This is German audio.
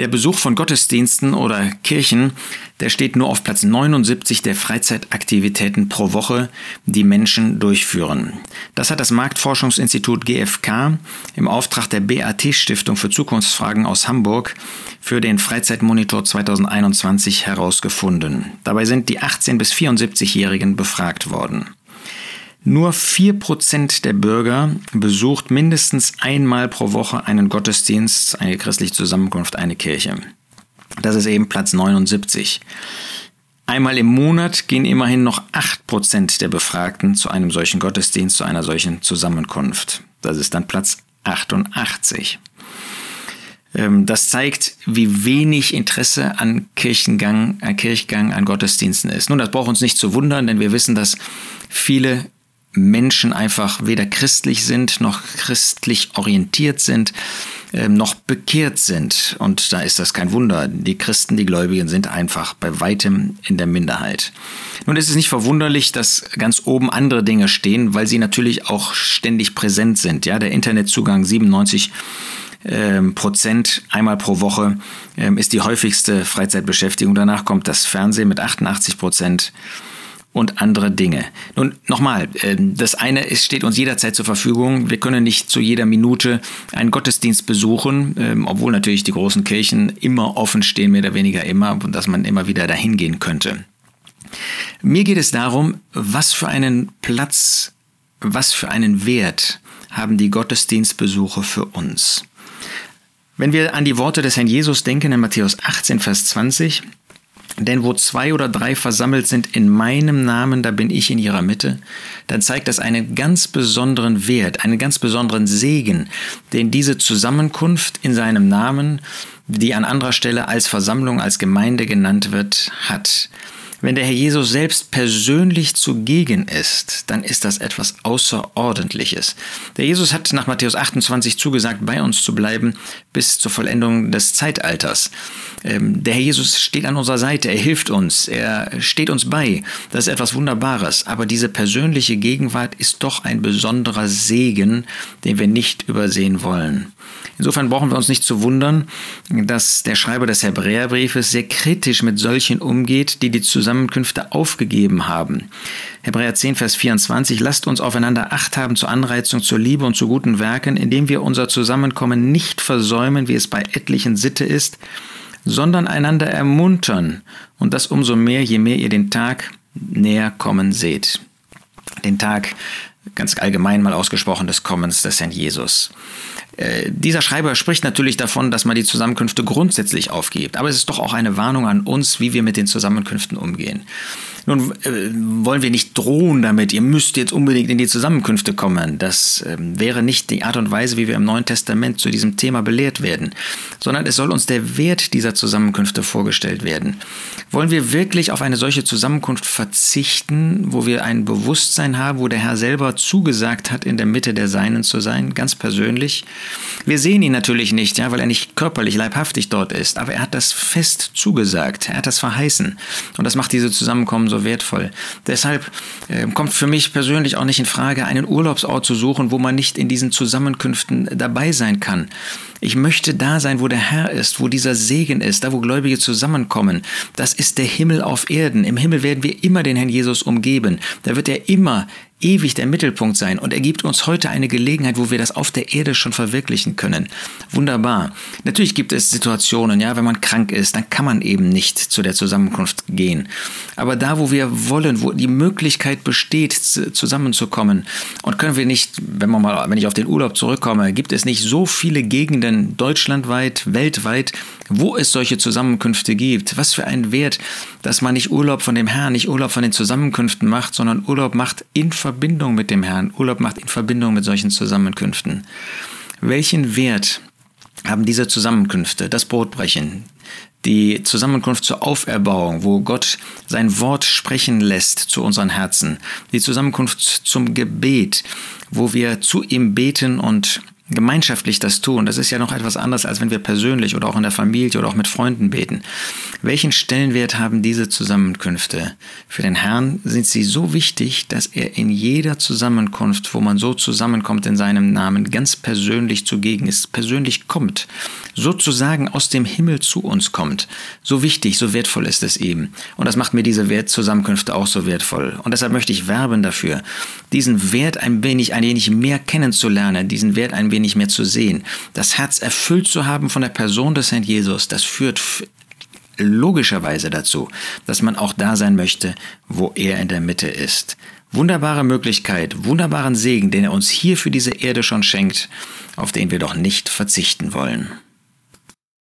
Der Besuch von Gottesdiensten oder Kirchen, der steht nur auf Platz 79 der Freizeitaktivitäten pro Woche, die Menschen durchführen. Das hat das Marktforschungsinstitut GfK im Auftrag der BAT Stiftung für Zukunftsfragen aus Hamburg für den Freizeitmonitor 2021 herausgefunden. Dabei sind die 18 bis 74-Jährigen befragt worden. Nur 4% der Bürger besucht mindestens einmal pro Woche einen Gottesdienst, eine christliche Zusammenkunft, eine Kirche. Das ist eben Platz 79. Einmal im Monat gehen immerhin noch 8% der Befragten zu einem solchen Gottesdienst, zu einer solchen Zusammenkunft. Das ist dann Platz 88. Ähm, das zeigt, wie wenig Interesse an Kirchengang, an Kirchgang, an Gottesdiensten ist. Nun, das braucht uns nicht zu wundern, denn wir wissen, dass viele Menschen einfach weder christlich sind, noch christlich orientiert sind, äh, noch bekehrt sind. Und da ist das kein Wunder. Die Christen, die Gläubigen sind einfach bei weitem in der Minderheit. Nun ist es nicht verwunderlich, dass ganz oben andere Dinge stehen, weil sie natürlich auch ständig präsent sind. Ja, der Internetzugang 97 ähm, Prozent einmal pro Woche ähm, ist die häufigste Freizeitbeschäftigung. Danach kommt das Fernsehen mit 88 Prozent und andere Dinge. Nun nochmal, äh, das eine steht uns jederzeit zur Verfügung. Wir können nicht zu jeder Minute einen Gottesdienst besuchen, ähm, obwohl natürlich die großen Kirchen immer offen stehen, mehr oder weniger immer, und dass man immer wieder dahin gehen könnte. Mir geht es darum, was für einen Platz, was für einen Wert haben die Gottesdienstbesuche für uns. Wenn wir an die Worte des Herrn Jesus denken in Matthäus 18, Vers 20, denn wo zwei oder drei versammelt sind in meinem Namen, da bin ich in ihrer Mitte, dann zeigt das einen ganz besonderen Wert, einen ganz besonderen Segen, den diese Zusammenkunft in seinem Namen, die an anderer Stelle als Versammlung, als Gemeinde genannt wird, hat. Wenn der Herr Jesus selbst persönlich zugegen ist, dann ist das etwas Außerordentliches. Der Jesus hat nach Matthäus 28 zugesagt, bei uns zu bleiben bis zur Vollendung des Zeitalters. Ähm, der Herr Jesus steht an unserer Seite, er hilft uns, er steht uns bei. Das ist etwas Wunderbares. Aber diese persönliche Gegenwart ist doch ein besonderer Segen, den wir nicht übersehen wollen. Insofern brauchen wir uns nicht zu wundern, dass der Schreiber des Hebräerbriefes sehr kritisch mit solchen umgeht, die die Zusammenkünfte aufgegeben haben. Hebräer 10, Vers 24, lasst uns aufeinander Acht haben zur Anreizung, zur Liebe und zu guten Werken, indem wir unser Zusammenkommen nicht versäumen, wie es bei etlichen Sitte ist, sondern einander ermuntern und das umso mehr, je mehr ihr den Tag näher kommen seht. Den Tag ganz allgemein mal ausgesprochen des Kommens des Herrn Jesus. Äh, dieser Schreiber spricht natürlich davon, dass man die Zusammenkünfte grundsätzlich aufgibt, aber es ist doch auch eine Warnung an uns, wie wir mit den Zusammenkünften umgehen. Nun äh, wollen wir nicht drohen damit, ihr müsst jetzt unbedingt in die Zusammenkünfte kommen. Das äh, wäre nicht die Art und Weise, wie wir im Neuen Testament zu diesem Thema belehrt werden, sondern es soll uns der Wert dieser Zusammenkünfte vorgestellt werden. Wollen wir wirklich auf eine solche Zusammenkunft verzichten, wo wir ein Bewusstsein haben, wo der Herr selber zugesagt hat, in der Mitte der Seinen zu sein, ganz persönlich? Wir sehen ihn natürlich nicht, ja, weil er nicht körperlich, leibhaftig dort ist, aber er hat das fest zugesagt, er hat das verheißen. Und das macht diese Zusammenkommen so wertvoll. Deshalb äh, kommt für mich persönlich auch nicht in Frage, einen Urlaubsort zu suchen, wo man nicht in diesen Zusammenkünften dabei sein kann. Ich möchte da sein, wo der Herr ist, wo dieser Segen ist, da wo Gläubige zusammenkommen. Das ist der Himmel auf Erden. Im Himmel werden wir immer den Herrn Jesus umgeben. Da wird er immer ewig der Mittelpunkt sein und er gibt uns heute eine Gelegenheit, wo wir das auf der Erde schon verwirklichen können. Wunderbar. Natürlich gibt es Situationen, ja, wenn man krank ist, dann kann man eben nicht zu der Zusammenkunft gehen. Aber da, wo wir wollen, wo die Möglichkeit besteht, zusammenzukommen und können wir nicht, wenn man mal, wenn ich auf den Urlaub zurückkomme, gibt es nicht so viele Gegenden deutschlandweit, weltweit, wo es solche Zusammenkünfte gibt. Was für ein Wert, dass man nicht Urlaub von dem Herrn, nicht Urlaub von den Zusammenkünften macht, sondern Urlaub macht in Verbindung mit dem Herrn. Urlaub macht in Verbindung mit solchen Zusammenkünften. Welchen Wert haben diese Zusammenkünfte, das Brotbrechen, die Zusammenkunft zur Auferbauung, wo Gott sein Wort sprechen lässt zu unseren Herzen, die Zusammenkunft zum Gebet, wo wir zu ihm beten und gemeinschaftlich das tun. Das ist ja noch etwas anderes, als wenn wir persönlich oder auch in der Familie oder auch mit Freunden beten. Welchen Stellenwert haben diese Zusammenkünfte? Für den Herrn sind sie so wichtig, dass er in jeder Zusammenkunft, wo man so zusammenkommt in seinem Namen, ganz persönlich zugegen ist, persönlich kommt, sozusagen aus dem Himmel zu uns kommt. So wichtig, so wertvoll ist es ihm. Und das macht mir diese Wertzusammenkünfte auch so wertvoll. Und deshalb möchte ich werben dafür, diesen Wert ein wenig, ein wenig mehr kennenzulernen, diesen Wert ein wenig mehr zu sehen. Das Herz erfüllt zu haben von der Person des Herrn Jesus, das führt logischerweise dazu, dass man auch da sein möchte, wo er in der Mitte ist. Wunderbare Möglichkeit, wunderbaren Segen, den er uns hier für diese Erde schon schenkt, auf den wir doch nicht verzichten wollen.